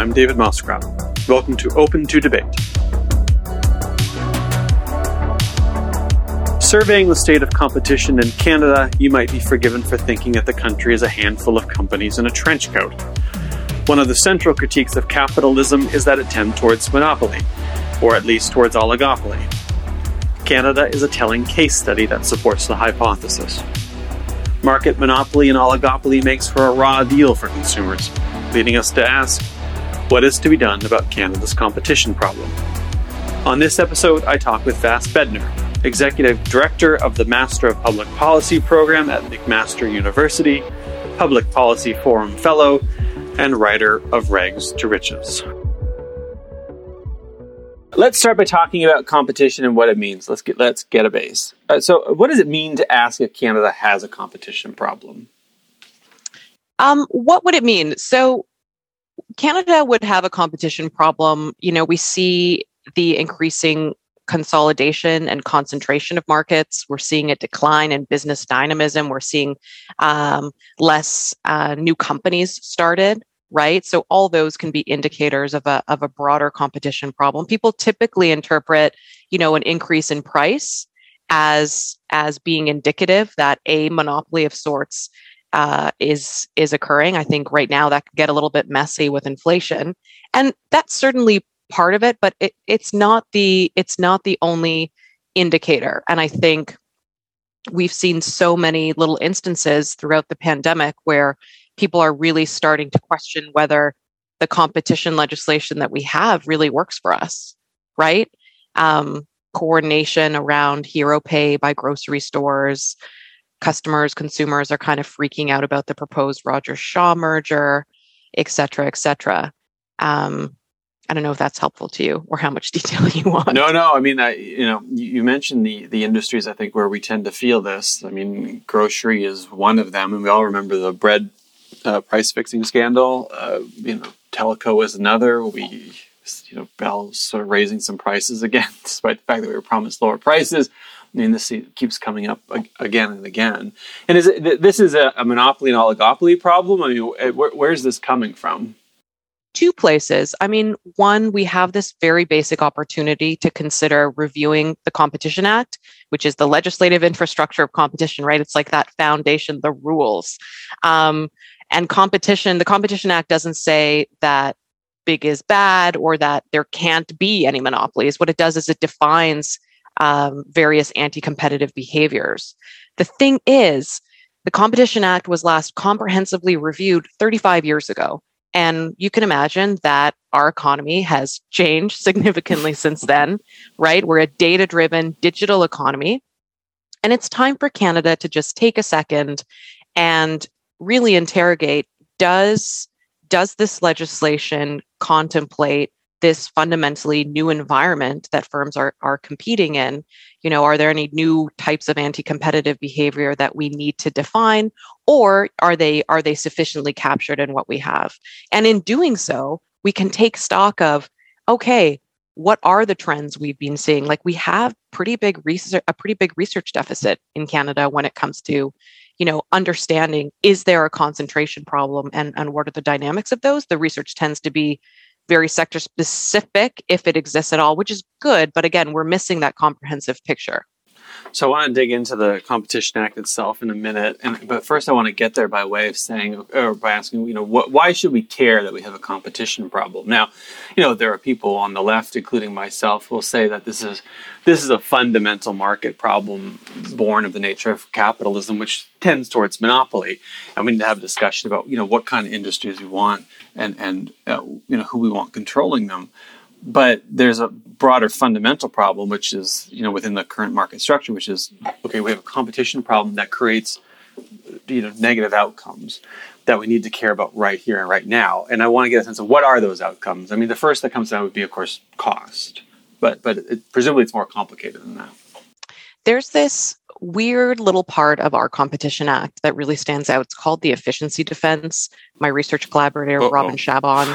I'm David Moscrop. Welcome to Open to Debate. Surveying the state of competition in Canada, you might be forgiven for thinking that the country is a handful of companies in a trench coat. One of the central critiques of capitalism is that it tends towards monopoly, or at least towards oligopoly. Canada is a telling case study that supports the hypothesis. Market monopoly and oligopoly makes for a raw deal for consumers, leading us to ask what is to be done about Canada's competition problem? On this episode, I talk with Vass Bednar, Executive Director of the Master of Public Policy program at McMaster University, Public Policy Forum Fellow, and writer of Regs to Riches. Let's start by talking about competition and what it means. Let's get let's get a base. Uh, so, what does it mean to ask if Canada has a competition problem? Um, what would it mean? So, Canada would have a competition problem. You know, we see the increasing consolidation and concentration of markets. We're seeing a decline in business dynamism. We're seeing um, less uh, new companies started, right? So all those can be indicators of a of a broader competition problem. People typically interpret, you know, an increase in price as as being indicative that a monopoly of sorts uh, is is occurring. I think right now that could get a little bit messy with inflation, and that's certainly part of it, but it, it's not the it's not the only indicator. And I think we've seen so many little instances throughout the pandemic where people are really starting to question whether the competition legislation that we have really works for us, right? Um, coordination around hero pay by grocery stores. Customers, consumers are kind of freaking out about the proposed Rogers Shaw merger, et cetera, et cetera. Um, I don't know if that's helpful to you or how much detail you want. No, no. I mean, I, you know, you mentioned the the industries. I think where we tend to feel this. I mean, grocery is one of them, and we all remember the bread uh, price fixing scandal. Uh, you know, Telco is another. We, you know, Bell's sort of raising some prices again, despite the fact that we were promised lower prices. I mean, this keeps coming up again and again. And is it, this is a, a monopoly and oligopoly problem? I mean, where, where's this coming from? two places. I mean, one, we have this very basic opportunity to consider reviewing the Competition Act, which is the legislative infrastructure of competition, right? It's like that foundation, the rules. Um, and competition, the Competition Act doesn't say that big is bad or that there can't be any monopolies. What it does is it defines um, various anti competitive behaviors. The thing is, the Competition Act was last comprehensively reviewed 35 years ago. And you can imagine that our economy has changed significantly since then, right? We're a data driven digital economy. And it's time for Canada to just take a second and really interrogate does, does this legislation contemplate this fundamentally new environment that firms are, are competing in? You know are there any new types of anti-competitive behavior that we need to define or are they are they sufficiently captured in what we have? And in doing so we can take stock of okay what are the trends we've been seeing? Like we have pretty big research a pretty big research deficit in canada when it comes to you know understanding is there a concentration problem and and what are the dynamics of those? The research tends to be very sector specific if it exists at all, which is good. But again, we're missing that comprehensive picture. So I want to dig into the Competition Act itself in a minute, and but first I want to get there by way of saying, or by asking, you know, what, why should we care that we have a competition problem? Now, you know, there are people on the left, including myself, will say that this is this is a fundamental market problem born of the nature of capitalism, which tends towards monopoly, and we need to have a discussion about, you know, what kind of industries we want and and uh, you know who we want controlling them. But there's a broader fundamental problem, which is you know within the current market structure, which is okay. We have a competition problem that creates you know negative outcomes that we need to care about right here and right now. And I want to get a sense of what are those outcomes. I mean, the first that comes out would be, of course, cost, but but it, presumably it's more complicated than that. There's this weird little part of our Competition Act that really stands out. It's called the efficiency defense. My research collaborator, Uh-oh. Robin Shaban,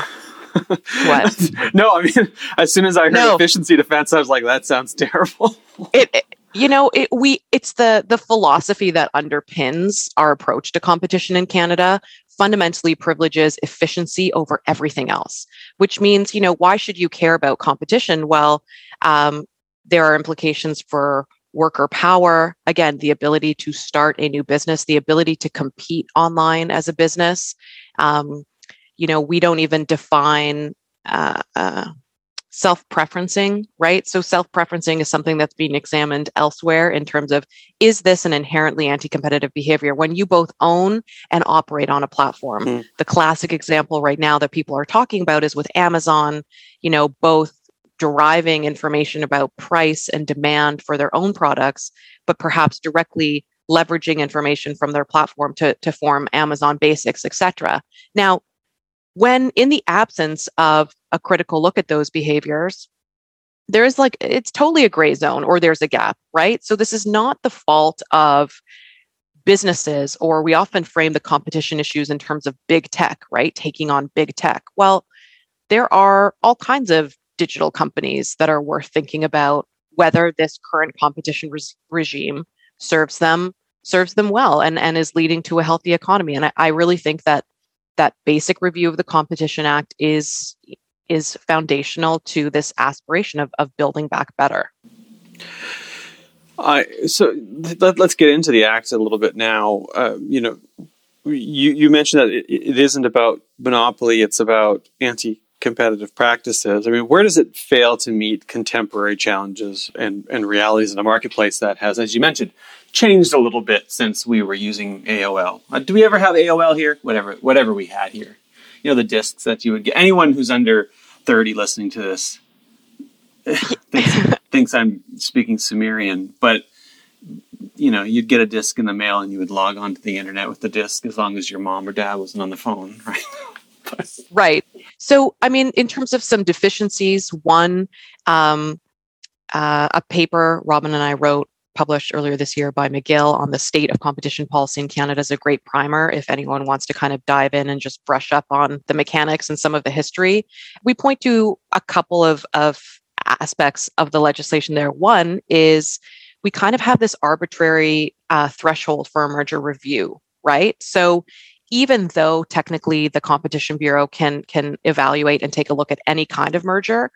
what? no, I mean, as soon as I heard no. efficiency defense, I was like, that sounds terrible. it, it, you know, it, we it's the the philosophy that underpins our approach to competition in Canada fundamentally privileges efficiency over everything else, which means, you know, why should you care about competition? Well, um, there are implications for worker power. Again, the ability to start a new business, the ability to compete online as a business. Um, you know, we don't even define uh, uh, self preferencing, right? So, self preferencing is something that's being examined elsewhere in terms of is this an inherently anti competitive behavior when you both own and operate on a platform? Mm. The classic example right now that people are talking about is with Amazon, you know, both deriving information about price and demand for their own products, but perhaps directly leveraging information from their platform to, to form Amazon basics, etc. Now, when in the absence of a critical look at those behaviors, there's like, it's totally a gray zone or there's a gap, right? So this is not the fault of businesses, or we often frame the competition issues in terms of big tech, right? Taking on big tech. Well, there are all kinds of digital companies that are worth thinking about whether this current competition re- regime serves them serves them well and, and is leading to a healthy economy. And I, I really think that that basic review of the Competition Act is is foundational to this aspiration of, of building back better. Uh, so let, us get into the act a little bit now. Uh, you know, you, you mentioned that it, it isn't about monopoly; it's about anti competitive practices. I mean, where does it fail to meet contemporary challenges and, and realities in a marketplace that has, as you mentioned, changed a little bit since we were using AOL? Uh, do we ever have AOL here? Whatever, whatever we had here. You know, the discs that you would get. Anyone who's under 30 listening to this thinks, thinks I'm speaking Sumerian, but you know, you'd get a disc in the mail and you would log onto the internet with the disc as long as your mom or dad wasn't on the phone, right? right. So, I mean, in terms of some deficiencies, one, um, uh, a paper Robin and I wrote published earlier this year by McGill on the state of competition policy in Canada is a great primer if anyone wants to kind of dive in and just brush up on the mechanics and some of the history. We point to a couple of, of aspects of the legislation there. One is we kind of have this arbitrary uh, threshold for a merger review, right? So even though technically the competition bureau can can evaluate and take a look at any kind of merger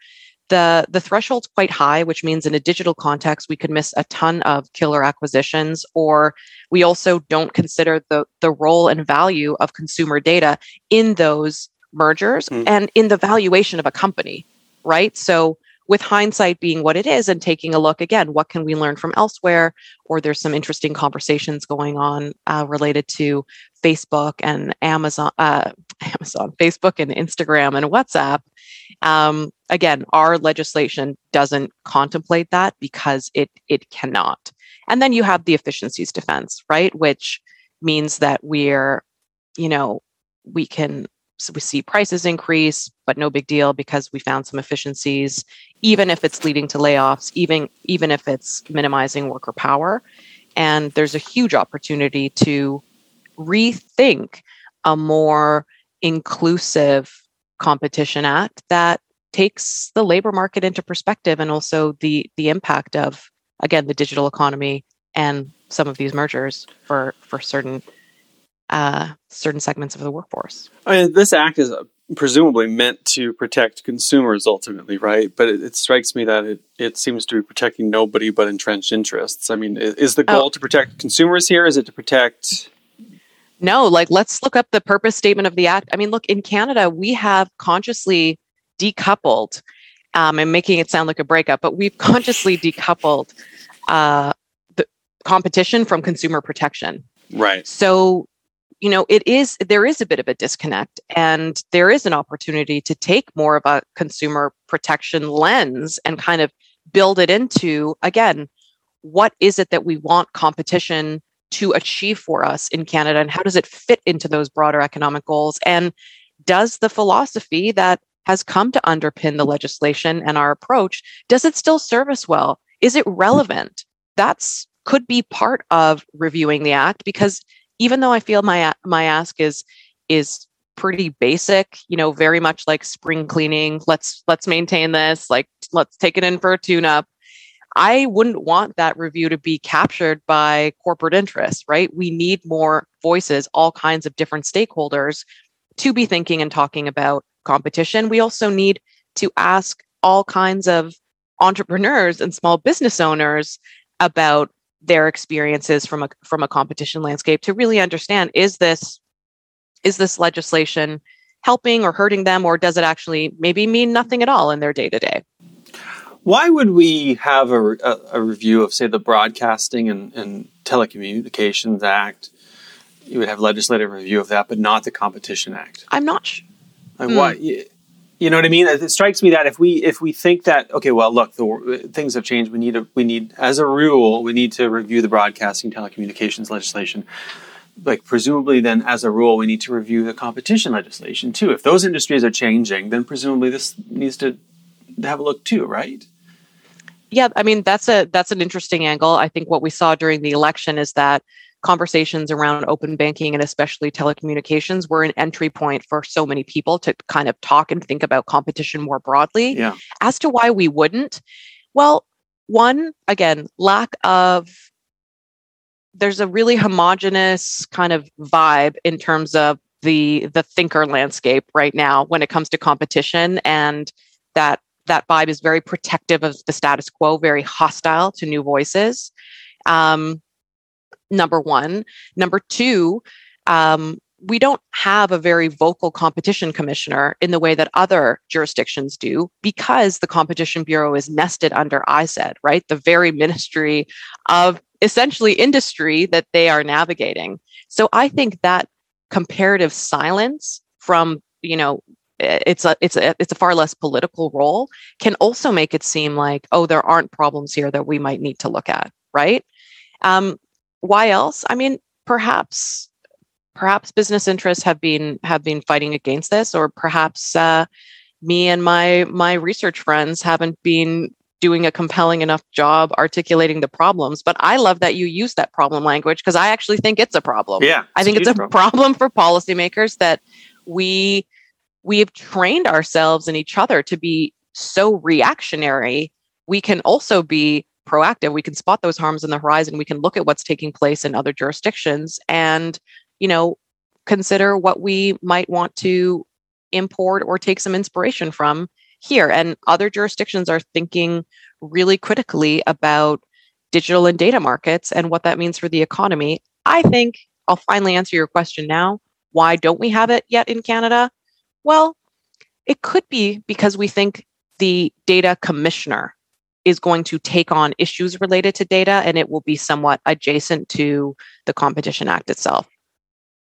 the the threshold's quite high which means in a digital context we could miss a ton of killer acquisitions or we also don't consider the the role and value of consumer data in those mergers mm. and in the valuation of a company right so with hindsight being what it is and taking a look again what can we learn from elsewhere? Or there's some interesting conversations going on uh, related to facebook and amazon uh, amazon facebook and instagram and whatsapp. Um, again our legislation doesn't contemplate that because it it cannot. And then you have the efficiencies defense right? Which means that we're you know we can so we see prices increase, but no big deal because we found some efficiencies, even if it's leading to layoffs, even even if it's minimizing worker power. And there's a huge opportunity to rethink a more inclusive competition act that takes the labor market into perspective and also the the impact of again the digital economy and some of these mergers for for certain uh, certain segments of the workforce. I mean, this act is presumably meant to protect consumers ultimately, right? But it, it, strikes me that it, it seems to be protecting nobody but entrenched interests. I mean, is the goal oh. to protect consumers here? Is it to protect? No, like let's look up the purpose statement of the act. I mean, look, in Canada, we have consciously decoupled, um, and making it sound like a breakup, but we've consciously decoupled uh, the competition from consumer protection. Right. So you know it is there is a bit of a disconnect and there is an opportunity to take more of a consumer protection lens and kind of build it into again what is it that we want competition to achieve for us in Canada and how does it fit into those broader economic goals? And does the philosophy that has come to underpin the legislation and our approach does it still serve us well? Is it hmm. relevant? That's could be part of reviewing the act because even though I feel my my ask is is pretty basic, you know, very much like spring cleaning. Let's let's maintain this. Like let's take it in for a tune up. I wouldn't want that review to be captured by corporate interests, right? We need more voices, all kinds of different stakeholders to be thinking and talking about competition. We also need to ask all kinds of entrepreneurs and small business owners about their experiences from a from a competition landscape to really understand is this is this legislation helping or hurting them or does it actually maybe mean nothing at all in their day to day why would we have a, a, a, review of say the broadcasting and, and telecommunications act? You would have legislative review of that but not the competition act. I'm not sure like mm. why you know what I mean? It strikes me that if we if we think that okay, well, look, the, things have changed. We need we need as a rule we need to review the broadcasting telecommunications legislation. Like presumably, then as a rule, we need to review the competition legislation too. If those industries are changing, then presumably this needs to have a look too, right? Yeah, I mean that's a that's an interesting angle. I think what we saw during the election is that conversations around open banking and especially telecommunications were an entry point for so many people to kind of talk and think about competition more broadly. Yeah. As to why we wouldn't, well, one, again, lack of there's a really homogenous kind of vibe in terms of the the thinker landscape right now when it comes to competition and that that vibe is very protective of the status quo very hostile to new voices um, number one. Number two, um, we don't have a very vocal competition commissioner in the way that other jurisdictions do because the competition bureau is nested under ISED, right? The very ministry of essentially industry that they are navigating. So I think that comparative silence from, you know, it's a it's a it's a far less political role can also make it seem like oh there aren't problems here that we might need to look at right um, why else? I mean, perhaps perhaps business interests have been have been fighting against this, or perhaps uh, me and my my research friends haven't been doing a compelling enough job articulating the problems. But I love that you use that problem language because I actually think it's a problem. Yeah, I think it's a problem. problem for policymakers that we we have trained ourselves and each other to be so reactionary. We can also be proactive we can spot those harms in the horizon we can look at what's taking place in other jurisdictions and you know consider what we might want to import or take some inspiration from here. And other jurisdictions are thinking really critically about digital and data markets and what that means for the economy. I think i'll finally answer your question now why don't we have it yet in canada? Well it could be because we think the data commissioner is going to take on issues related to data and it will be somewhat adjacent to the Competition Act itself.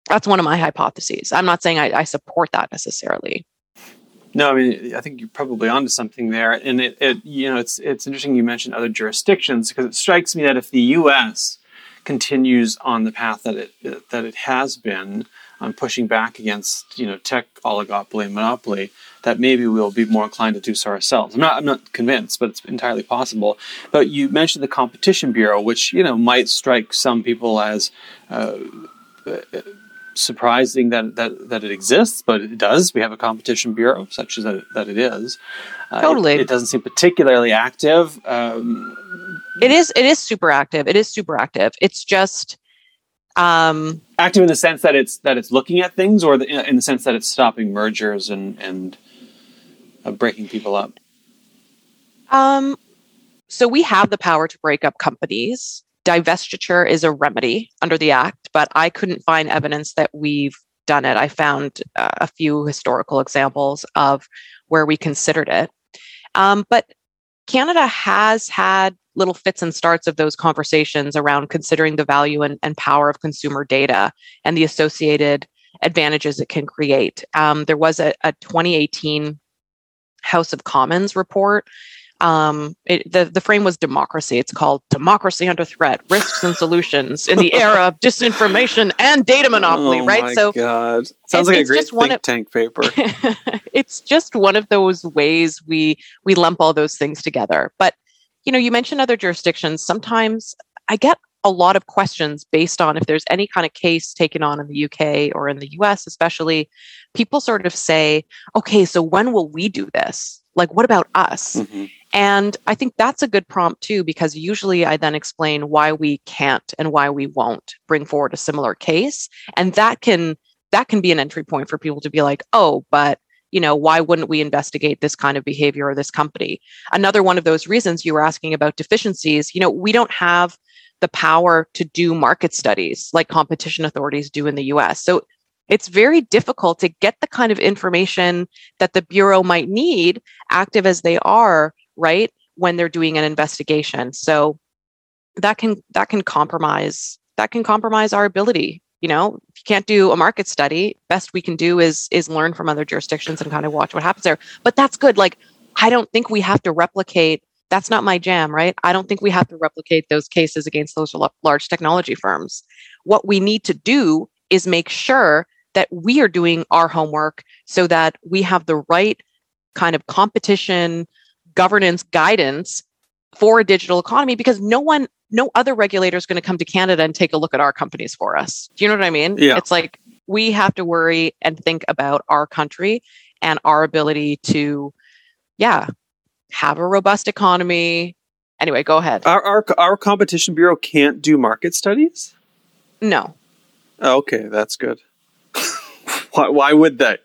That's one of my hypotheses. I'm not saying I, I support that necessarily. No, I mean I think you're probably onto something there, and it, it you know it's it's interesting you mentioned other jurisdictions because it strikes me that if the U.S. continues on the path that it that it has been, on pushing back against you know tech oligopoly and monopoly, that maybe we'll be more inclined to do so ourselves. I'm not I'm not convinced, but it's entirely possible. But you mentioned the Competition Bureau, which you know might strike some people as. Uh, surprising that, that that it exists, but it does. We have a competition bureau, such as that, that it is. Uh, totally, it, it, doesn't seem particularly active. Um, it is. It is super active. It is super active. It's just um, active in the sense that it's that it's looking at things, or the, in the sense that it's stopping mergers and and uh, breaking people up. Um, so we have the power to break up companies. Divestiture is a remedy under the act, but I couldn't find evidence that we've done it. I found uh, a few historical examples of where we considered it. Um, but Canada has had little fits and starts of those conversations around considering the value and, and power of consumer data and the associated advantages it can create. Um, there was a, a, 2018 House of Commons report. Um, it, the, the frame was democracy. It's called Democracy Under Threat Risks and Solutions in the Era of Disinformation and Data Monopoly, oh right? My so, God. Sounds like a great think of, tank paper. it's just one of those ways we we lump all those things together. But you know, you mentioned other jurisdictions. Sometimes I get a lot of questions based on if there's any kind of case taken on in the UK or in the US, especially. People sort of say, okay, so when will we do this? Like, what about us? Mm-hmm. And I think that's a good prompt too, because usually I then explain why we can't and why we won't bring forward a similar case. And that can that can be an entry point for people to be like, oh, but you know, why wouldn't we investigate this kind of behavior or this company? Another one of those reasons you were asking about deficiencies, you know, we don't have the power to do market studies like competition authorities do in the US. So it's very difficult to get the kind of information that the Bureau might need, active as they are, right, when they're doing an investigation. So that can that can compromise that can compromise our ability you know if you can't do a market study best we can do is is learn from other jurisdictions and kind of watch what happens there. But that's good. Like i don't think we have to replicate that's not my jam right? I don't think we have to replicate those cases against those large technology firms. What we need to do is make sure that we are doing our homework so that we have the right kind of competition governance guidance for a digital economy because no one no other regulator is going to come to Canada and take a look at our companies for us. Do you know what I mean? Yeah. It's like we have to worry and think about our country and our ability to, yeah, have a robust economy. Anyway, go ahead. Our, our, our competition bureau can't do market studies? No. okay, that's good. why, why would they?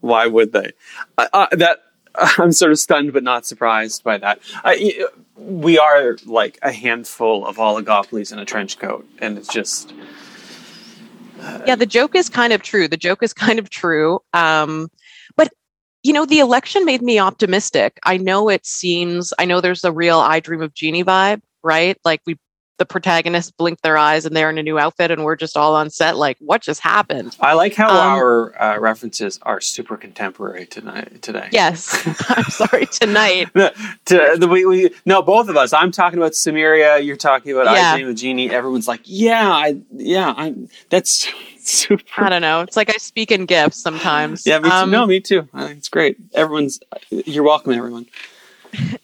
Why would they? Uh, uh, that I'm sort of stunned but not surprised by that. we are like a handful of oligopolies in a trench coat, and it's just. Uh, yeah, the joke is kind of true. The joke is kind of true. Um, but you know, the election made me optimistic. I know it seems. I know there's a real "I Dream of Jeannie" vibe, right? Like we the protagonists blink their eyes and they're in a new outfit and we're just all on set like what just happened? I like how um, our uh, references are super contemporary tonight today. Yes. I'm sorry tonight. To, the, we, we, no both of us. I'm talking about Samiria you're talking about yeah. i of jeannie everyone's like yeah i yeah i'm that's super i don't know. It's like i speak in gifs sometimes. Yeah me too. Um, no me too. It's great. Everyone's you're welcome everyone.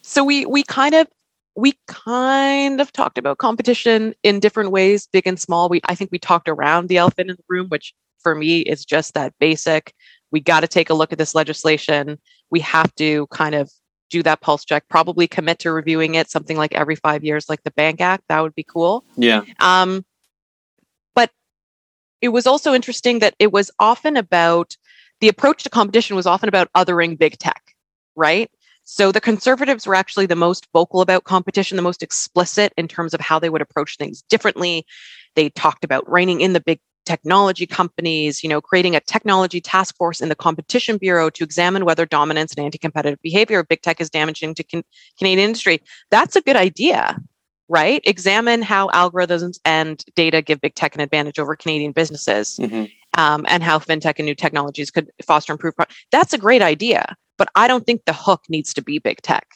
So we we kind of we kind of talked about competition in different ways, big and small. We I think we talked around the elephant in the room, which for me is just that basic. We got to take a look at this legislation. We have to kind of do that pulse check, probably commit to reviewing it something like every five years, like the Bank Act. That would be cool. Yeah. Um, but it was also interesting that it was often about the approach to competition was often about othering big tech, right? So the conservatives were actually the most vocal about competition, the most explicit in terms of how they would approach things differently. They talked about reining in the big technology companies, you know, creating a technology task force in the competition bureau to examine whether dominance and anti-competitive behavior of big tech is damaging to can- Canadian industry. That's a good idea, right? Examine how algorithms and data give big tech an advantage over Canadian businesses, mm-hmm. um, and how fintech and new technologies could foster improved. Pro- That's a great idea. But I don't think the hook needs to be big tech,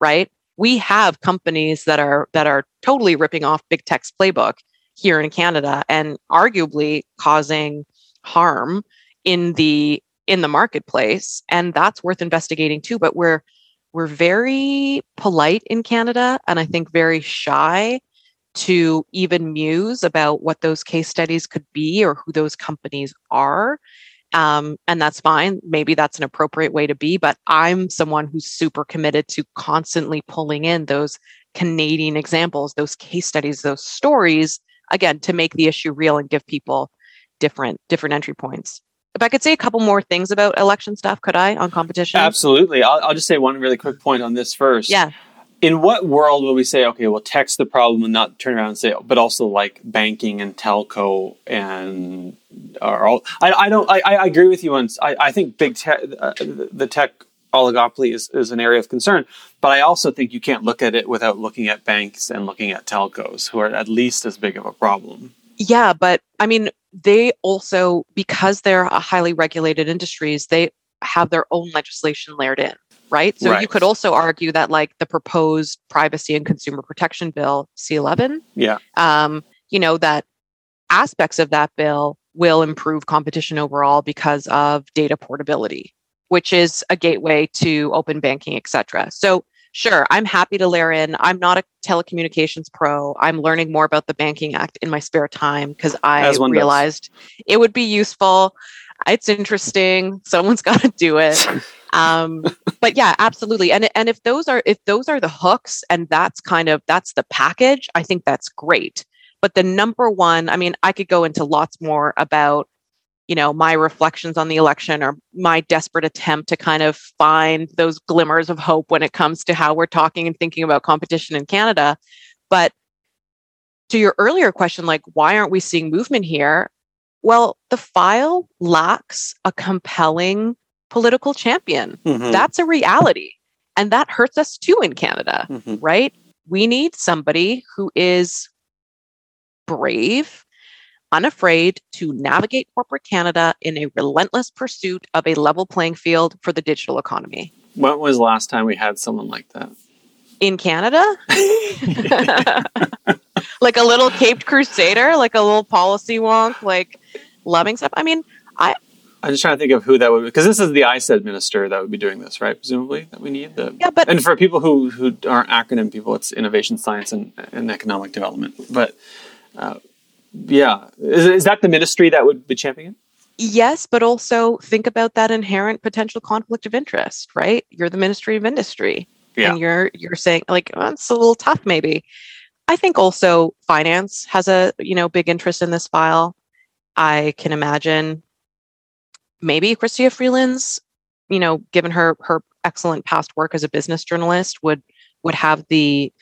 right? We have companies that are that are totally ripping off big tech's playbook here in Canada and arguably causing harm in the in the marketplace and that's worth investigating too but we're we're very polite in Canada and I think very shy to even muse about what those case studies could be or who those companies are um, and that's fine. Maybe that's an appropriate way to be, but I'm someone who's super committed to constantly pulling in those Canadian examples, those case studies, those stories, again, to make the issue real and give people different different entry points. If I could say a couple more things about election stuff, could I on competition? Absolutely. I'll, I'll just say one really quick point on this first. Yeah in what world will we say, okay, well, text the problem and not turn around and say, but also like banking and telco and are all? I, I don't. I, I agree with you on. I, I think big tech, uh, the tech oligopoly is, is an area of concern, but I also think you can't look at it without looking at banks and looking at telcos, who are at least as big of a problem. Yeah, but I mean, they also because they're highly regulated industries, they have their own legislation layered in right? So right. you could also argue that like the proposed privacy and consumer protection bill C11, yeah, um, you know that aspects of that bill will improve competition overall because of data portability, which is a gateway to open banking, etc. So sure, I'm happy to layer in. I'm not a telecommunications pro. I'm learning more about the Banking Act in my spare time because I realized does. it would be useful. It's interesting. Someone's got to do it. um, but yeah, absolutely. And and if those are if those are the hooks and that's kind of that's the package, I think that's great. But the number one, I mean, I could go into lots more about you know my reflections on the election or my desperate attempt to kind of find those glimmers of hope when it comes to how we're talking and thinking about competition in Canada. But to your earlier question, like why aren't we seeing movement here? Well, the file lacks a compelling political champion. Mm-hmm. That's a reality. And that hurts us too in Canada, mm-hmm. right? We need somebody who is brave, unafraid to navigate corporate Canada in a relentless pursuit of a level playing field for the digital economy. When was the last time we had someone like that? In Canada? like a little caped crusader, like a little policy wonk, like loving stuff. I mean, I I'm just trying to think of who that would be because this is the ISED minister that would be doing this, right? Presumably that we need the yeah, but and for people who who aren't acronym people, it's innovation, science, and, and economic development. But uh, yeah, is, is that the ministry that would be championing? Yes, but also think about that inherent potential conflict of interest, right? You're the Ministry of Industry, yeah. and you're you're saying like oh, it's a little tough, maybe. I think also finance has a you know big interest in this file. I can imagine maybe Chrystia Freeland's, you know, given her her excellent past work as a business journalist, would would have the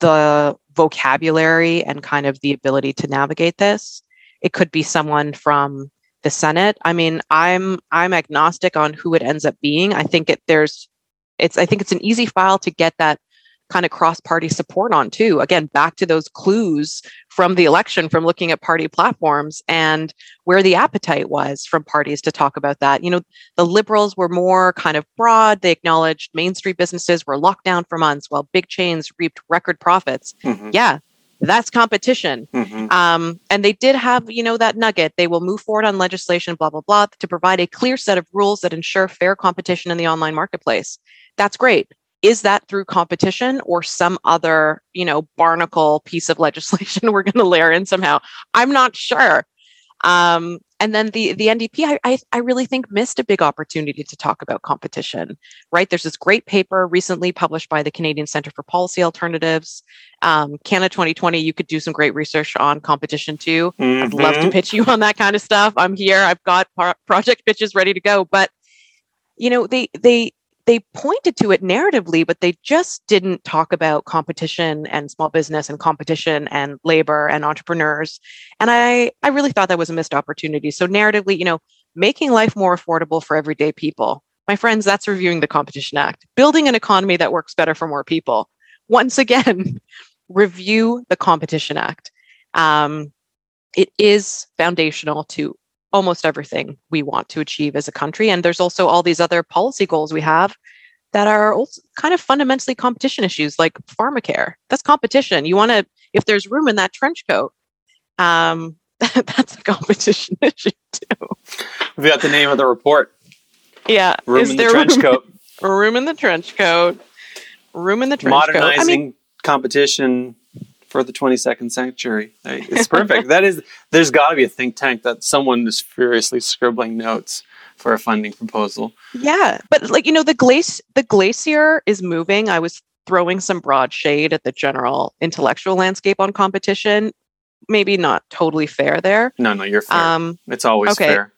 the vocabulary and kind of the ability to navigate this. It could be someone from the Senate. I mean, I'm I'm agnostic on who it ends up being. I think it there's it's I think it's an easy file to get that kind of cross party support on too. Again, back to those clues from the election from looking at party platforms and where the appetite was from parties to talk about that. You know, the liberals were more kind of broad. They acknowledged Main Street businesses were locked down for months while big chains reaped record profits. Mm-hmm. Yeah. That's competition. Mm-hmm. Um, and they did have, you know, that nugget. They will move forward on legislation, blah, blah, blah, to provide a clear set of rules that ensure fair competition in the online marketplace. That's great is that through competition or some other you know barnacle piece of legislation we're going to layer in somehow? I'm not sure. Um, and then the the ndp I, I, I really think missed a big opportunity to talk about competition right? There's this great paper recently published by the canadian center for policy alternatives. Um, canada 2020 you could do some great research on competition too. Mm-hmm. i'd love to mm-hmm. pitch you on that kind of stuff. I'm here. I've got par- project pitches ready to go. But you know they they they pointed to it narratively, but they just didn't talk about competition and small business and competition and labor and entrepreneurs. And I, I really thought that was a missed opportunity. So narratively, you know, making life more affordable for everyday people. My friends, that's reviewing the Competition Act, building an economy that works better for more people. Once again, review the Competition Act. Um, it is foundational to almost everything we want to achieve as a country. And there's also all these other policy goals we have that are also kind of fundamentally competition issues like pharmacare. That's competition. You want to, if there's room in that trench coat, um, that's a competition issue too. We got the name of the report. Yeah. Room Is in the trench room, coat. Room in the trench coat. Room in the trench Modernizing coat. I mean, competition for the 22nd century. It's perfect. that is, there's got to be a think tank that someone is furiously scribbling notes for a funding proposal. Yeah, but like you know, the glace, the glacier is moving. I was throwing some broad shade at the general intellectual landscape on competition. Maybe not totally fair there. No, no, you're fair. Um, it's always okay. fair.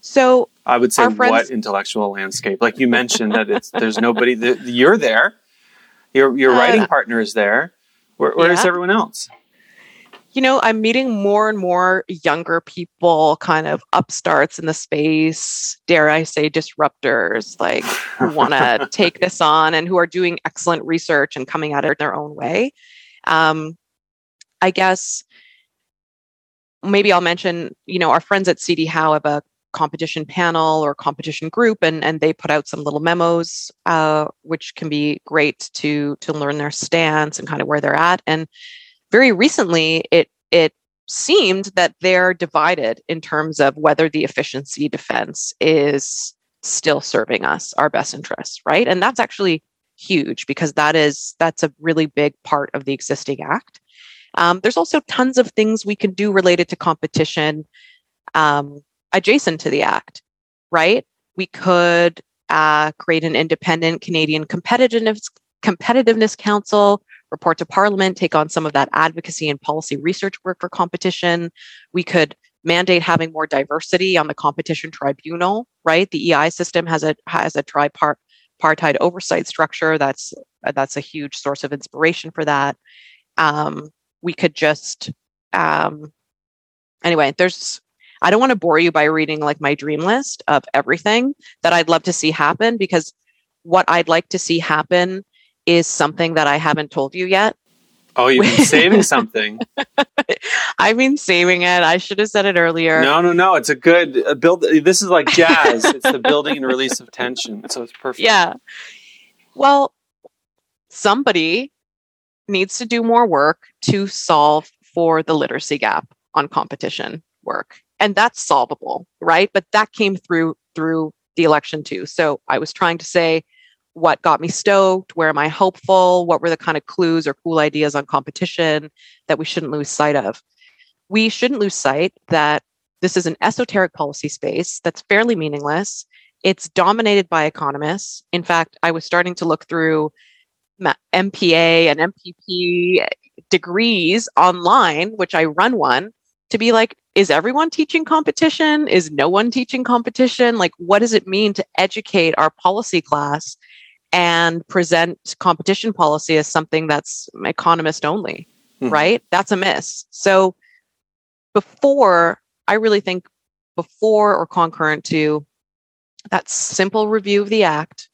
So I would say friends- what intellectual landscape? Like you mentioned that it's there's nobody that you're there. Your your uh, writing partner is there. Where, where yeah. is everyone else? You know, I'm meeting more and more younger people, kind of upstarts in the space, dare I say, disruptors, like who want to take this on and who are doing excellent research and coming at it their own way. Um, I guess maybe I'll mention, you know, our friends at CD Howe have a competition panel or competition group and, and they put out some little memos uh, which can be great to to learn their stance and kind of where they're at. And very recently it it seemed that they're divided in terms of whether the efficiency defense is still serving us our best interests right? And that's actually huge because that is that's a really big part of the existing act. Um, there's also tons of things we can do related to competition. Um, adjacent to the act, right? We could uh, create an independent Canadian competitiveness competitiveness council, report to Parliament, take on some of that advocacy and policy research work for competition. We could mandate having more diversity on the competition tribunal, right? The EI system has a has a tripartite oversight structure. That's that's a huge source of inspiration for that. Um, we could just um, anyway. There's I don't want to bore you by reading like my dream list of everything that I'd love to see happen because what I'd like to see happen is something that I haven't told you yet. Oh, you've been saving something. I've been saving it. I should have said it earlier. No, no, no. It's a good uh, build. This is like jazz. it's the building and release of tension. So it's perfect. Yeah. Well, somebody needs to do more work to solve for the literacy gap on competition work. And that's solvable, right? But that came through through the election too. So I was trying to say what got me stoked? Where am i hopeful? What were the kind of clues or cool ideas on competition that we shouldn't lose sight of? We shouldn't lose sight that this is an esoteric policy space that's fairly meaningless. It's dominated by economists. In fact i was starting to look through mpa and mpp degrees online which i run one to be like is everyone teaching competition is no one teaching competition like what does it mean to educate our policy class and present competition policy as something that's economist only, mm-hmm. right? That's a miss. So before, I really think before or concurrent to that simple review of the act,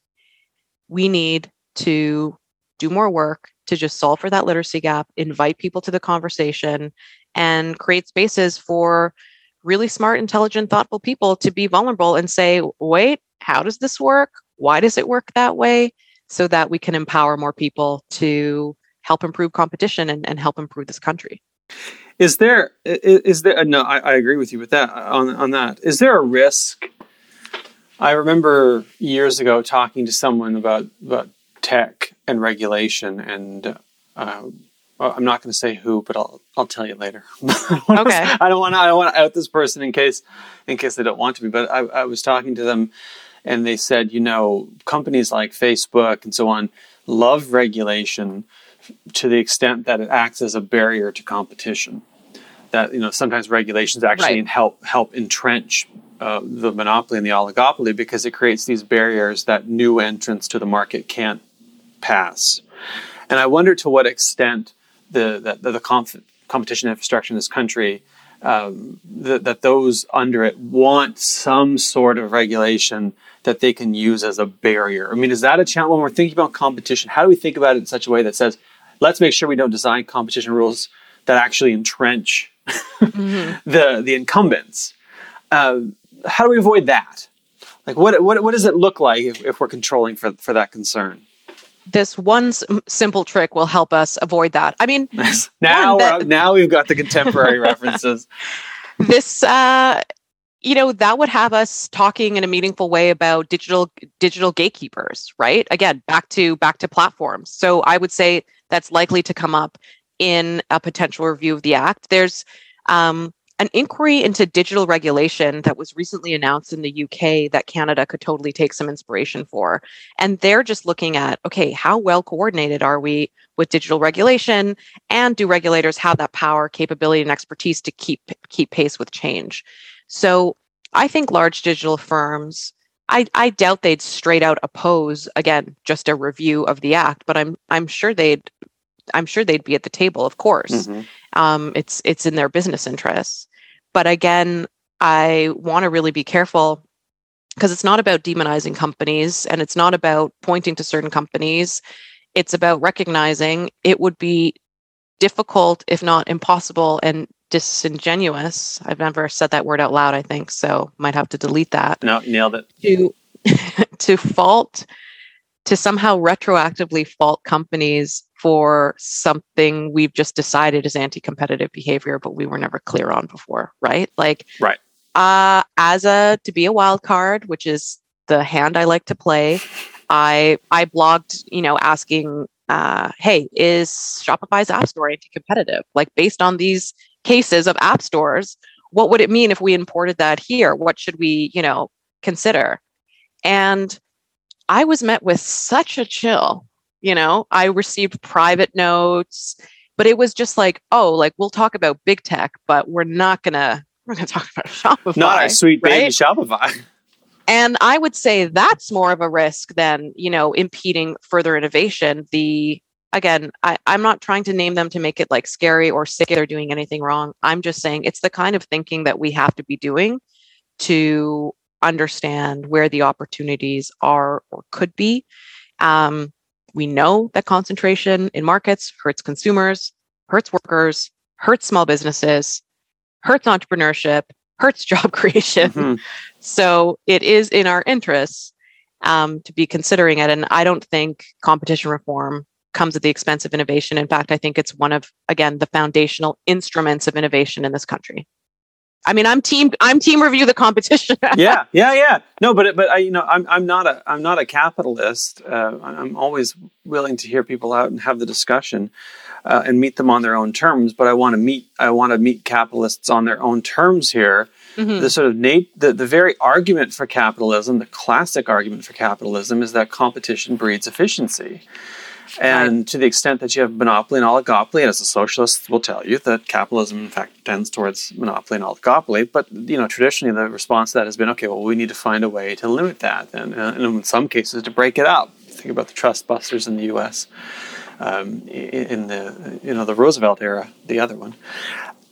we need to do more work to just solve for that literacy gap, invite people to the conversation, and create spaces for really smart, intelligent, thoughtful people to be vulnerable and say, wait, how does this work? Why does it work that way? So that we can empower more people to help improve competition and, and help improve this country. Is there is there no I, I agree with you with that on on that. Is there a risk? I remember years ago talking to someone about about tech and regulation and uh, I'm not going to say who, but I'll I'll tell you later. okay. I don't want to I don't want to out this person in case in case they don't want to be. But I, I was talking to them and they said, you know, companies like Facebook and so on love regulation to the extent that it acts as a barrier to competition. That you know sometimes regulations actually right. help help entrench uh, the monopoly and the oligopoly because it creates these barriers that new entrants to the market can't pass. And I wonder to what extent the the, the comp- competition infrastructure in this country um, that, that those under it want some sort of regulation that they can use as a barrier. I mean, is that a challenge when we're thinking about competition? How do we think about it in such a way that says, let's make sure we don't design competition rules that actually entrench mm-hmm. the the incumbents? Uh, how do we avoid that? Like, what what what does it look like if, if we're controlling for for that concern? This one s- simple trick will help us avoid that. I mean, now that, now we've got the contemporary references. This, uh, you know, that would have us talking in a meaningful way about digital digital gatekeepers, right? Again, back to back to platforms. So I would say that's likely to come up in a potential review of the act. There's um, an inquiry into digital regulation that was recently announced in the UK that Canada could totally take some inspiration for. And they're just looking at okay, how well coordinated are we with digital regulation? And do regulators have that power, capability, and expertise to keep keep pace with change? So I think large digital firms. I, I doubt they'd straight out oppose again just a review of the act, but I'm I'm sure they'd I'm sure they'd be at the table, of course. Mm-hmm. Um, it's it's in their business interests. But again, I want to really be careful because it's not about demonizing companies and it's not about pointing to certain companies. It's about recognizing it would be difficult, if not impossible, and disingenuous. I've never said that word out loud, I think, so might have to delete that. No, nailed it. To to fault to somehow retroactively fault companies for something we've just decided is anti-competitive behavior but we were never clear on before right? Like right. uh as a to be a wild card which is the hand i like to play i i blogged you know asking uh hey is shopify's app store anti-competitive? Like based on these cases of app stores what would it mean if we imported that here? What should we you know consider? And I was met with such a chill. You know, I received private notes, but it was just like, oh, like we'll talk about big tech, but we're not gonna we're gonna talk about Shopify. Not a sweet baby right? Shopify. And I would say that's more of a risk than, you know, impeding further innovation. The again, I, I'm not trying to name them to make it like scary or sick they're doing anything wrong. I'm just saying it's the kind of thinking that we have to be doing to understand where the opportunities are or could be. Um, we know that concentration in markets hurts consumers, hurts workers, hurts small businesses, hurts entrepreneurship, hurts job creation. Mm-hmm. So it is in our interests um, to be considering it. And I don't think competition reform comes at the expense of innovation. In fact, I think it's one of, again, the foundational instruments of innovation in this country. I mean, I'm team. I'm team review the competition. yeah, yeah, yeah. No, but but I, you know, I'm I'm not a I'm not a capitalist. Uh, I'm always willing to hear people out and have the discussion uh, and meet them on their own terms. But I want to meet I want to meet capitalists on their own terms here. Mm-hmm. The sort of Nate, the the very argument for capitalism, the classic argument for capitalism, is that competition breeds efficiency. And to the extent that you have monopoly and oligopoly, and as a socialist will tell you that capitalism, in fact, tends towards monopoly and oligopoly. But you know, traditionally, the response to that has been, okay, well, we need to find a way to limit that, and, and in some cases, to break it up. Think about the trust busters in the U.S. Um, in the you know the Roosevelt era, the other one,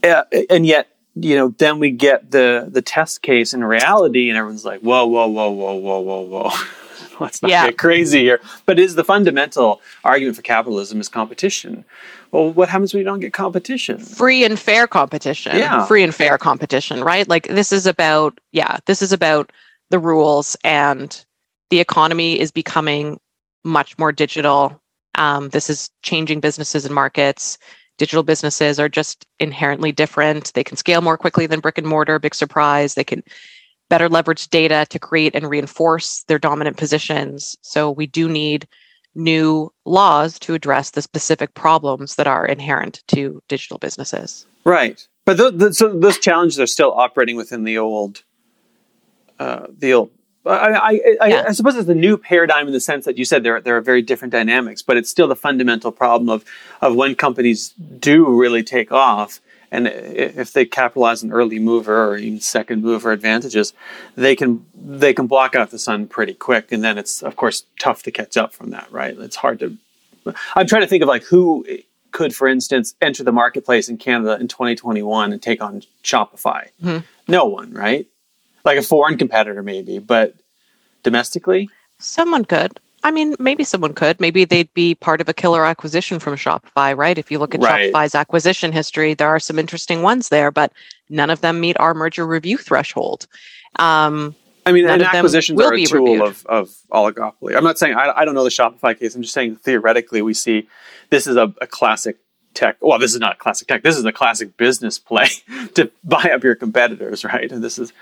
uh, and yet you know then we get the the test case in reality, and everyone's like, whoa, whoa, whoa, whoa, whoa, whoa, whoa. let's not yeah. get crazy here. But is the fundamental argument for capitalism is competition. Well, what happens when you don't get competition? Free and fair competition. Yeah. Free and fair competition, right? Like this is about, yeah, this is about the rules and the economy is becoming much more digital. Um, this is changing businesses and markets. Digital businesses are just inherently different. They can scale more quickly than brick and mortar. Big surprise. They can better leverage data to create and reinforce their dominant positions. So we do need new laws to address the specific problems that are inherent to digital businesses. Right, but th- th- so those challenges are still operating within the old, uh, the old. I, I, I, yeah. I, suppose it's a new paradigm in the sense that you said there there are very different dynamics, but it's still the fundamental problem of of when companies do really take off and if they capitalize on early mover or even second mover advantages, they can they can block out the sun pretty quick, and then it's of course tough to catch up from that. Right? It's hard to. I'm trying to think of like who could, for instance, enter the marketplace in Canada in 2021 and take on Shopify. Mm-hmm. No one, right? Like a foreign competitor, maybe, but domestically, someone could. I mean, maybe someone could. Maybe they'd be part of a killer acquisition from Shopify, right? If you look at right. Shopify's acquisition history, there are some interesting ones there, but none of them meet our merger review threshold. Um, I mean, and acquisitions are a tool of, of oligopoly. I'm not saying I, I, don't know the Shopify case. I'm just saying theoretically, we see this is a, a classic tech. Well, this is not a classic tech. This is a classic business play to buy up your competitors, right? And this is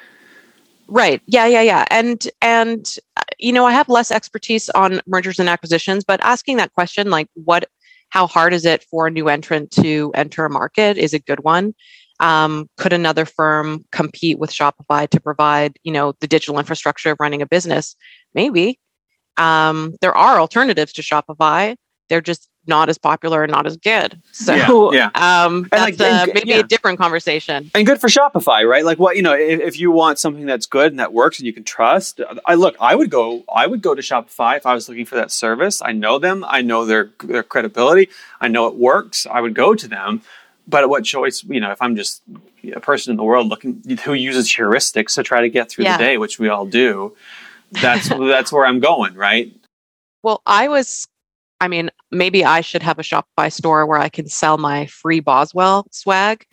Right. Yeah, yeah, yeah. And and uh, you know, I have less expertise on mergers and acquisitions, but asking that question like what how hard is it for a new entrant to enter a market is a good one. Um, could another firm compete with Shopify to provide, you know, the digital infrastructure of running a business? Maybe. Um, there are alternatives to Shopify. They're just not as popular and not as good. So yeah, yeah. Um, that's like, uh, maybe yeah. a different conversation. And good for Shopify, right? Like what you know, if, if, you want something that's good and that works and you can trust, I look, I would go, I would go to Shopify if I was looking for that service. I know them, I know their their credibility, I know it works. I would go to them. But what choice, you know, if I'm just a person in the world looking who uses heuristics to try to get through yeah. the day, which we all do, that's that's where I'm going, right? Well, I was I mean, maybe I should have a Shopify store where I can sell my free Boswell swag.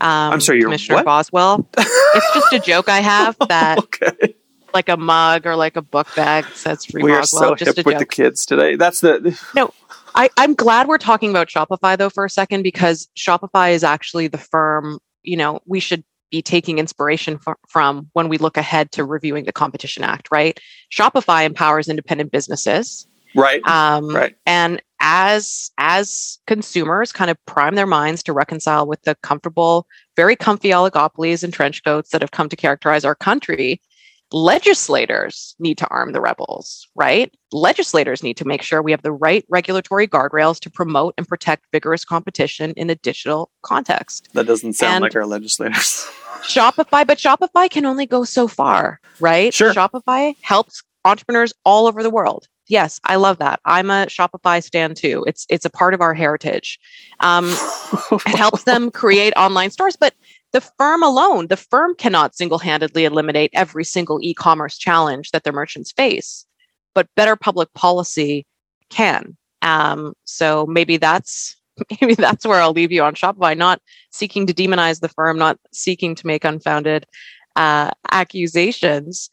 Um, I'm sorry, you're Commissioner what? Boswell. it's just a joke I have that, okay. like a mug or like a book bag says free we Boswell. are so just hip with joke. the kids today. That's the no. I, I'm glad we're talking about Shopify though for a second because Shopify is actually the firm. You know, we should be taking inspiration f- from when we look ahead to reviewing the Competition Act. Right? Shopify empowers independent businesses right um, right and as as consumers kind of prime their minds to reconcile with the comfortable very comfy oligopolies and trench coats that have come to characterize our country legislators need to arm the rebels, right? Legislators need to make sure we have the right regulatory guardrails to promote and protect vigorous competition in a digital context. That doesn't sound and like our legislators. Shopify, but Shopify can only go so far, right? Sure. Shopify helps entrepreneurs all over the world. Yes, I love that. I'm a Shopify stand too. It's it's a part of our heritage. Um, it helps them create online stores, but the firm alone, the firm cannot single handedly eliminate every single e commerce challenge that their merchants face, but better public policy can. Um, so maybe that's maybe that's where I'll leave you on Shopify, not seeking to demonize the firm, not seeking to make unfounded uh, accusations,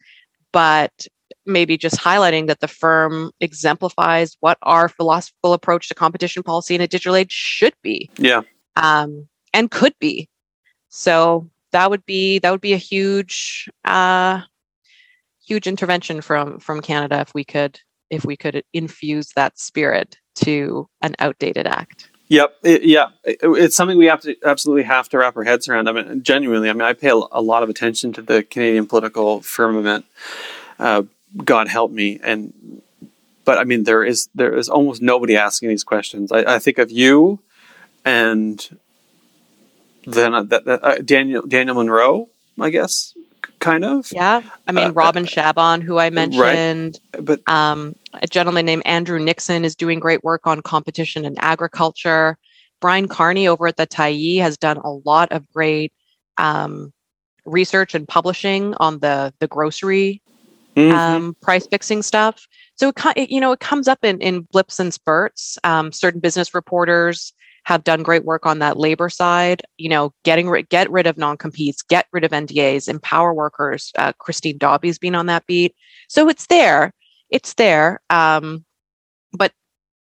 but maybe just highlighting that the firm exemplifies what our philosophical approach to competition policy in a digital age should be. Yeah. Um, and could be. So that would be that would be a huge uh, huge intervention from from Canada if we could if we could infuse that spirit to an outdated act. Yep. It, yeah. It, it's something we have to absolutely have to wrap our heads around. I mean, genuinely, I mean, I pay a, lot of attention to the Canadian political firmament. Uh, God help me. And, but I mean, there is, there is almost nobody asking these questions. I, I think of you and then uh, that, that, uh, Daniel Daniel Munro, I guess, kind of. Yeah, I mean uh, Robin Shaban, who I mentioned, right. but um, a gentleman named Andrew Nixon is doing great work on competition and agriculture. Bryan Carney over at the Tyee has done a lot of great um, research and publishing on the the grocery mm-hmm. um, price fixing stuff. So it, you know it comes up in in blips and spurts. Um, certain business reporters have done great work on that labor side. You know, getting rid, get rid of non competes, get rid of NDAs, empower workers. Uh, Christine Dobby's been on that beat, so it's there. It's there. Um, but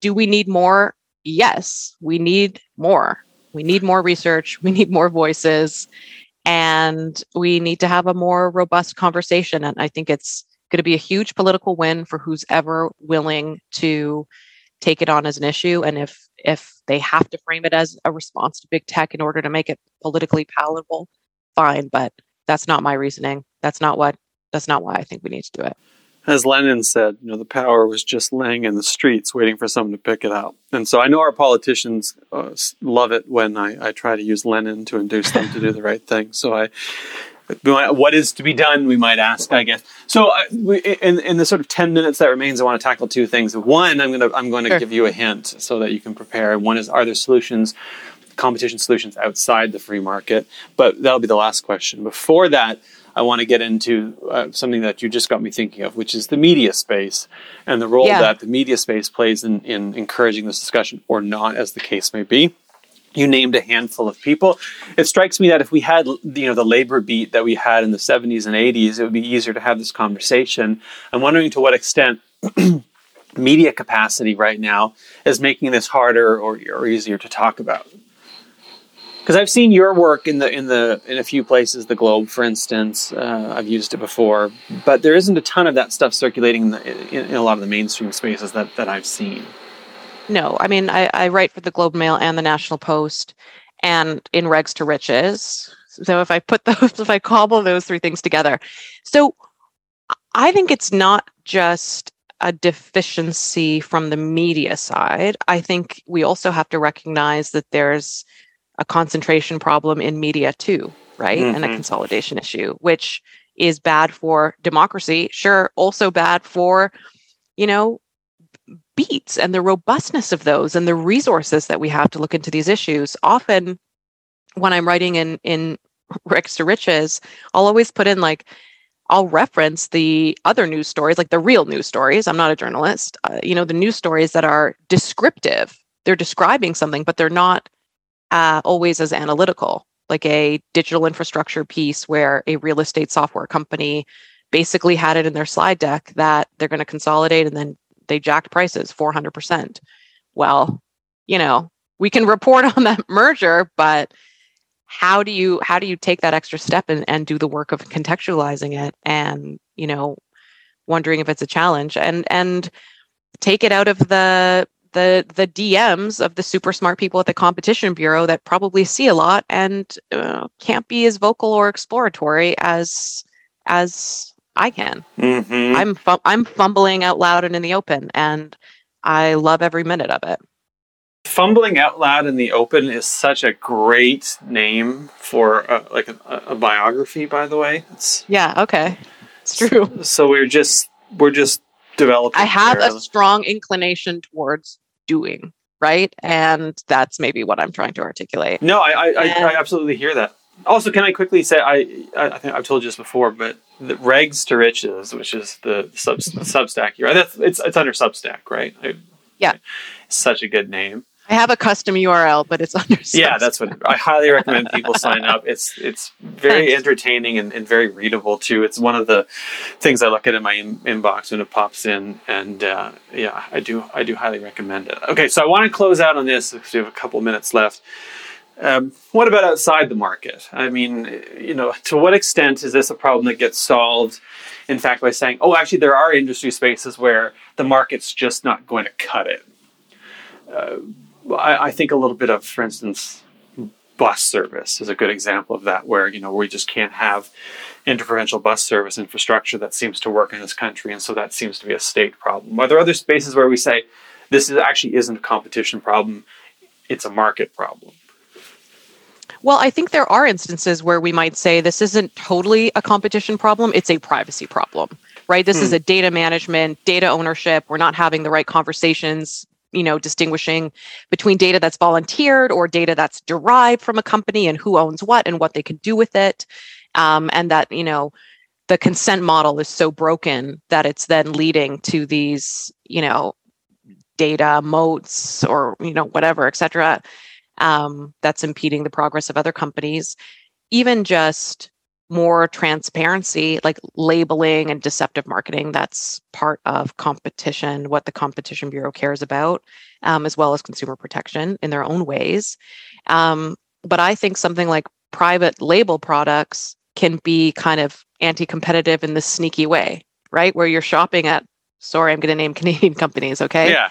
do we need more? Yes, we need more. We need more research. We need more voices, and we need to have a more robust conversation. And I think it's going to be a huge political win for who's ever willing to take it on as an issue. And if if they have to frame it as a response to big tech in order to make it politically palatable, fine. But that's not my reasoning. That's not what. That's not why I think we need to do it. As Lenin said, you know, the power was just laying in the streets, waiting for someone to pick it up. And so I know our politicians uh, love it when I, I try to use Lenin to induce them to do the right thing. So I what is to be done we might ask i guess. So uh, we, in, in the sort of 10 minutes that remains i want to tackle two things. One i'm going to i'm going to sure. give you a hint so that you can prepare. One is are there solutions competition solutions outside the free market? But that'll be the last question. Before that i want to get into uh, something that you just got me thinking of which is the media space and the role yeah. that the media space plays in, in encouraging this discussion or not as the case may be you named a handful of people. It strikes me that if we had, you know, the labor beat that we had in the 70s and 80s, it would be easier to have this conversation. I'm wondering to what extent media capacity right now is making this harder or, or easier to talk about. Because I've seen your work in the in the in a few places, the Globe, for instance. Uh, I've used it before, but there isn't a ton of that stuff circulating in, the, in, in a lot of the mainstream spaces that that I've seen. No, I mean, I, I write for the Globe Mail and the National Post and in Regs to Riches. So if I put those, if I cobble those three things together. So I think it's not just a deficiency from the media side. I think we also have to recognize that there's a concentration problem in media too, right? Mm-hmm. And a mm-hmm. consolidation issue, which is bad for democracy. Sure, also bad for, you know, beats and the robustness of those and the resources that we have to look into these issues. Often, when I'm writing in in Regs to Riches, I'll always put in like I'll reference the other news stories, like the real news stories. I'm not a journalist. Uh, you know, the news stories that are descriptive. They're describing something, but they're not uh, always as analytical. Like a digital infrastructure piece where a real estate software company basically had it in their slide deck that they're going to consolidate and then they jacked prices 400%. Well, you know, we can report on that merger, but how do you how do you take that extra step and, and do the work of contextualizing it and, you know, wondering if it's a challenge and and take it out of the the the DMs of the super smart people at the competition bureau that probably see a lot and uh, can't be as vocal or exploratory as as I can. Mhm. I'm fu- I'm fumbling out loud and in the open, and I love every minute of it. Fumbling out loud in the open is such a great name for uh, like a, a biography. By the way, it's, Yeah. Okay. It's true. so we're just we're just developing. I have there. a strong inclination towards doing right, and that's maybe what I'm trying to articulate. No, I, I, I, And- I absolutely hear that. Also, can I quickly say I I I think I've told you this before, but the Regs to Riches, which is the sub, Substack here, that's it's it's under Substack, right? I, Yeah. such a good name. I have a custom URL, but it's under. Yeah, that's what I highly recommend people sign up. It's it's very Thanks. entertaining and, and very readable too. It's one of the things I look at in my in, inbox when it pops in, and uh, yeah, I do I do highly recommend it. Okay, so I want to close out on this because we have a couple minutes left. Um, what about outside the market? I mean, you know, to what extent is this a problem that gets solved? In fact, by saying, "Oh, actually, there are industry spaces where the market's just not going to cut it." Uh, I, I think a little bit of, for instance, bus service is a good example of that, where you know we just can't have interprovincial bus service infrastructure that seems to work in this country, and so that seems to be a state problem. Are there other spaces where we say this is actually isn't a competition problem; it's a market problem? Well, I think there are instances where we might say this isn't totally a competition problem, it's a privacy problem, right? This is Hmm. a data management, data ownership. We're not having the right conversations, you know, distinguishing between data that's volunteered or data that's derived from a company and who owns what and what they can do with it. Um, and that, you know, the consent model is so broken that it's then leading to these, you know, data moats or, you know, whatever, et cetera um, that's impeding the progress of other companies. Even just more transparency, like labeling and deceptive marketing, that's part of competition, what the Competition Bureau cares about, um, as well as consumer protection in their own ways. Um, but I think something like private label products can be kind of anti competitive in this sneaky way, right? Where you're shopping at, sorry, I'm going to name Canadian companies, okay? Yeah,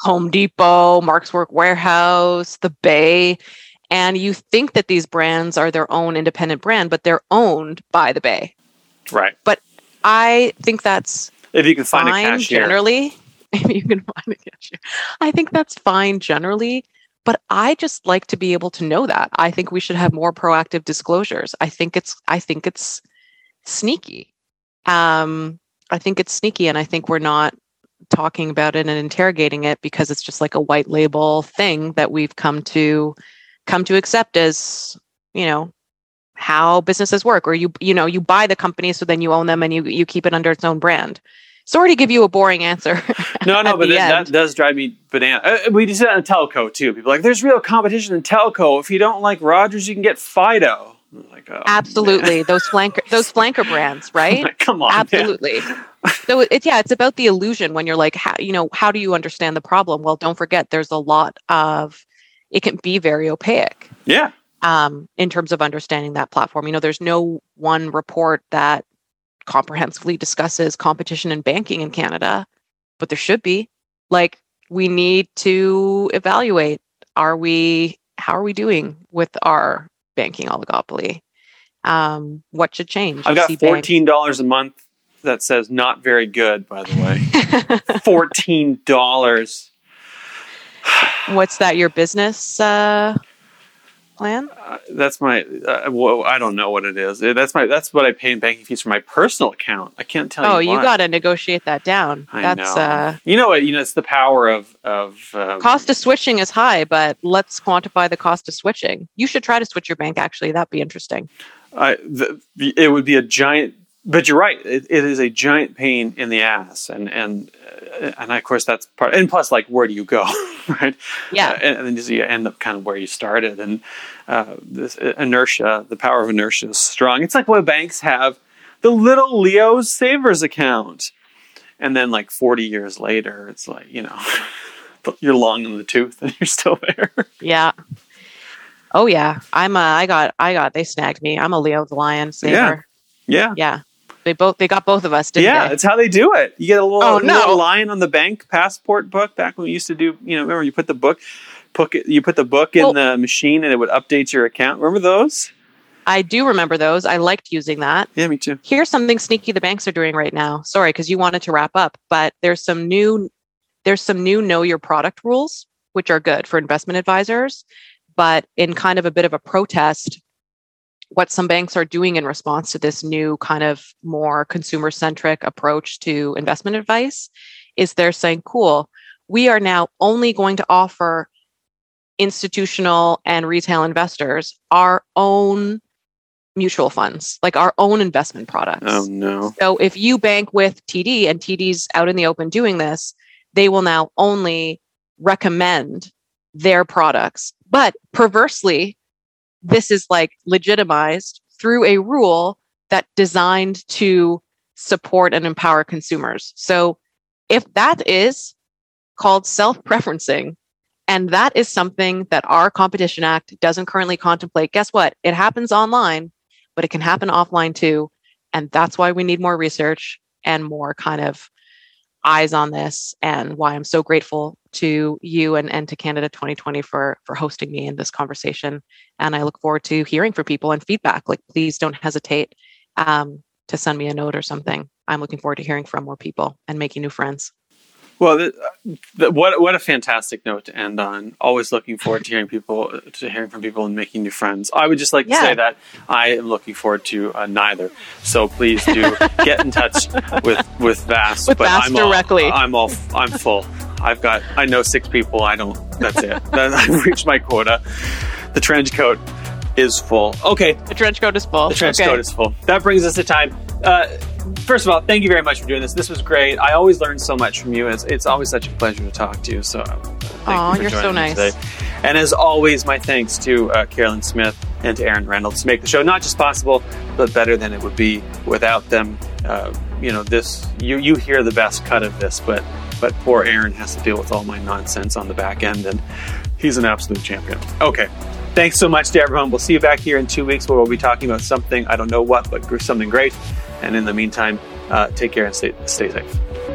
Home Depot, Mark's Work Warehouse, the Bay. And you think that these brands are their own independent brand, but they're owned by the Bay. right. But I think that's If you can find a cashier, generally. If you can find a cashier, I think that's fine generally. But I just like to be able to know that. I think we should have more proactive disclosures. I think it's I think it's sneaky. Um, I think it's sneaky, and I think we're not talking about it and interrogating it because it's just like a white label thing that we've come to come to accept as you know how businesses work or you you know you buy the company so then you own them and you you keep it under its own brand sorry to give you a boring answer no, no, but that, that does drive me banana. Uh, we do that in telco too. People are like, there's real competition in telco. If you don't like Rogers, you can get Fido. Like, oh, man. absolutely those flanker those flanker brands right Like, come on, man. absolutely so it's yeah it's about the illusion when you're like how you know how do you understand the problem well don't forget there's a lot of it can be very opaque Yeah, um, in terms of understanding that platform. You know, there's no one report that comprehensively discusses competition and banking in Canada, but there should be. Like, we need to evaluate: Are we? How are we doing with our banking oligopoly? Um, what should change? I've got fourteen dollars a month that says not very good. By the way, fourteen dollars. What's that? Your business uh, plan? Uh, that's my. Uh, well, I don't know what it is. Uh, That's my. That's what I pay in banking fees for my personal account. I can't tell you. Oh, you. you got to negotiate that down. I That's know. uh, you know what? You know it's the power of of um, cost of switching is high, but let's quantify the cost of switching. You should try to switch your bank. Actually, that'd be interesting. I, the, the- it would be a giant. But you're right. It, it is a giant pain in the ass, and and uh, and of course that's part. And plus, like, where do you go, right? Yeah. Uh, and, and then you end up kind of where you started, and uh, this inertia, the power of inertia, is strong. It's like what banks have the little Leo's savers account, and then like 40 years later, it's like you know, you're long in the tooth, and you're still there. Yeah. Oh yeah, I'm. Uh, I got. I got. They snagged me. I'm a Leo the Lion saver. Yeah. yeah. Yeah. They both. They got both of us. Didn't yeah, they? it's how they do it. You get a little, Oh, no. little line on the bank passport book back when we used to do. You know, remember you put the book, it, you put the book in Well- the machine and it would update your account. Remember those? I do remember those. I liked using that. Yeah, me too. Here's something sneaky the banks are doing right now. Sorry, because you wanted to wrap up, but there's some new there's some new know your product rules, which are good for investment advisors. But in kind of a bit of a protest, what some banks are doing in response to this new kind of more consumer centric approach to investment advice is they're saying, cool, we are now only going to offer institutional and retail investors our own mutual funds, like our own investment products. Oh, no. So if you bank with TD and TD's out in the open doing this, they will now only recommend their products. But perversely, this is like legitimized through a rule that designed to support and empower consumers. So if that is called self-preferencing and that is something that our competition act doesn't currently contemplate, guess what? It happens online, but it can happen offline too. And that's why we need more research and more kind of eyes on this and why I'm so grateful to you and, and to Canada 2020 for for hosting me in this conversation. And I look forward to hearing from people and feedback. Like please don't hesitate um, to send me a note or something. I'm looking forward to hearing from more people and making new friends. Well, what what a fantastic note to end on. Always looking forward to hearing people to hearing from people and making new friends. I would just like to say that I am looking forward to uh, neither. So please do get in touch with with Vass. With Vass I'm all- directly. I'm all I'm full. I've got I know six people. I don't. That's it. I've reached my quota. The trench coat is full. Okay, The trench coat is full. the trench Okay. coat is full. That brings us to time. Uh, first of all, thank you very much for doing this. This was great. I always learn so much from you. It's, it's always such a pleasure to talk to you. So, thank Aw, you for you're so nice. today. And as always, my thanks to uh, Carolyn Smith and to Aaron Reynolds to make the show not just possible, but better than it would be without them. Uh, you know, this you you hear the best cut of this, but but poor Aaron has to deal with all my nonsense on the back end, and he's an absolute champion. Okay. Thanks so much to everyone. We'll see you back here in two weeks where we'll be talking about something, I don't know what, but something great. And in the meantime, uh, take care and stay, stay safe.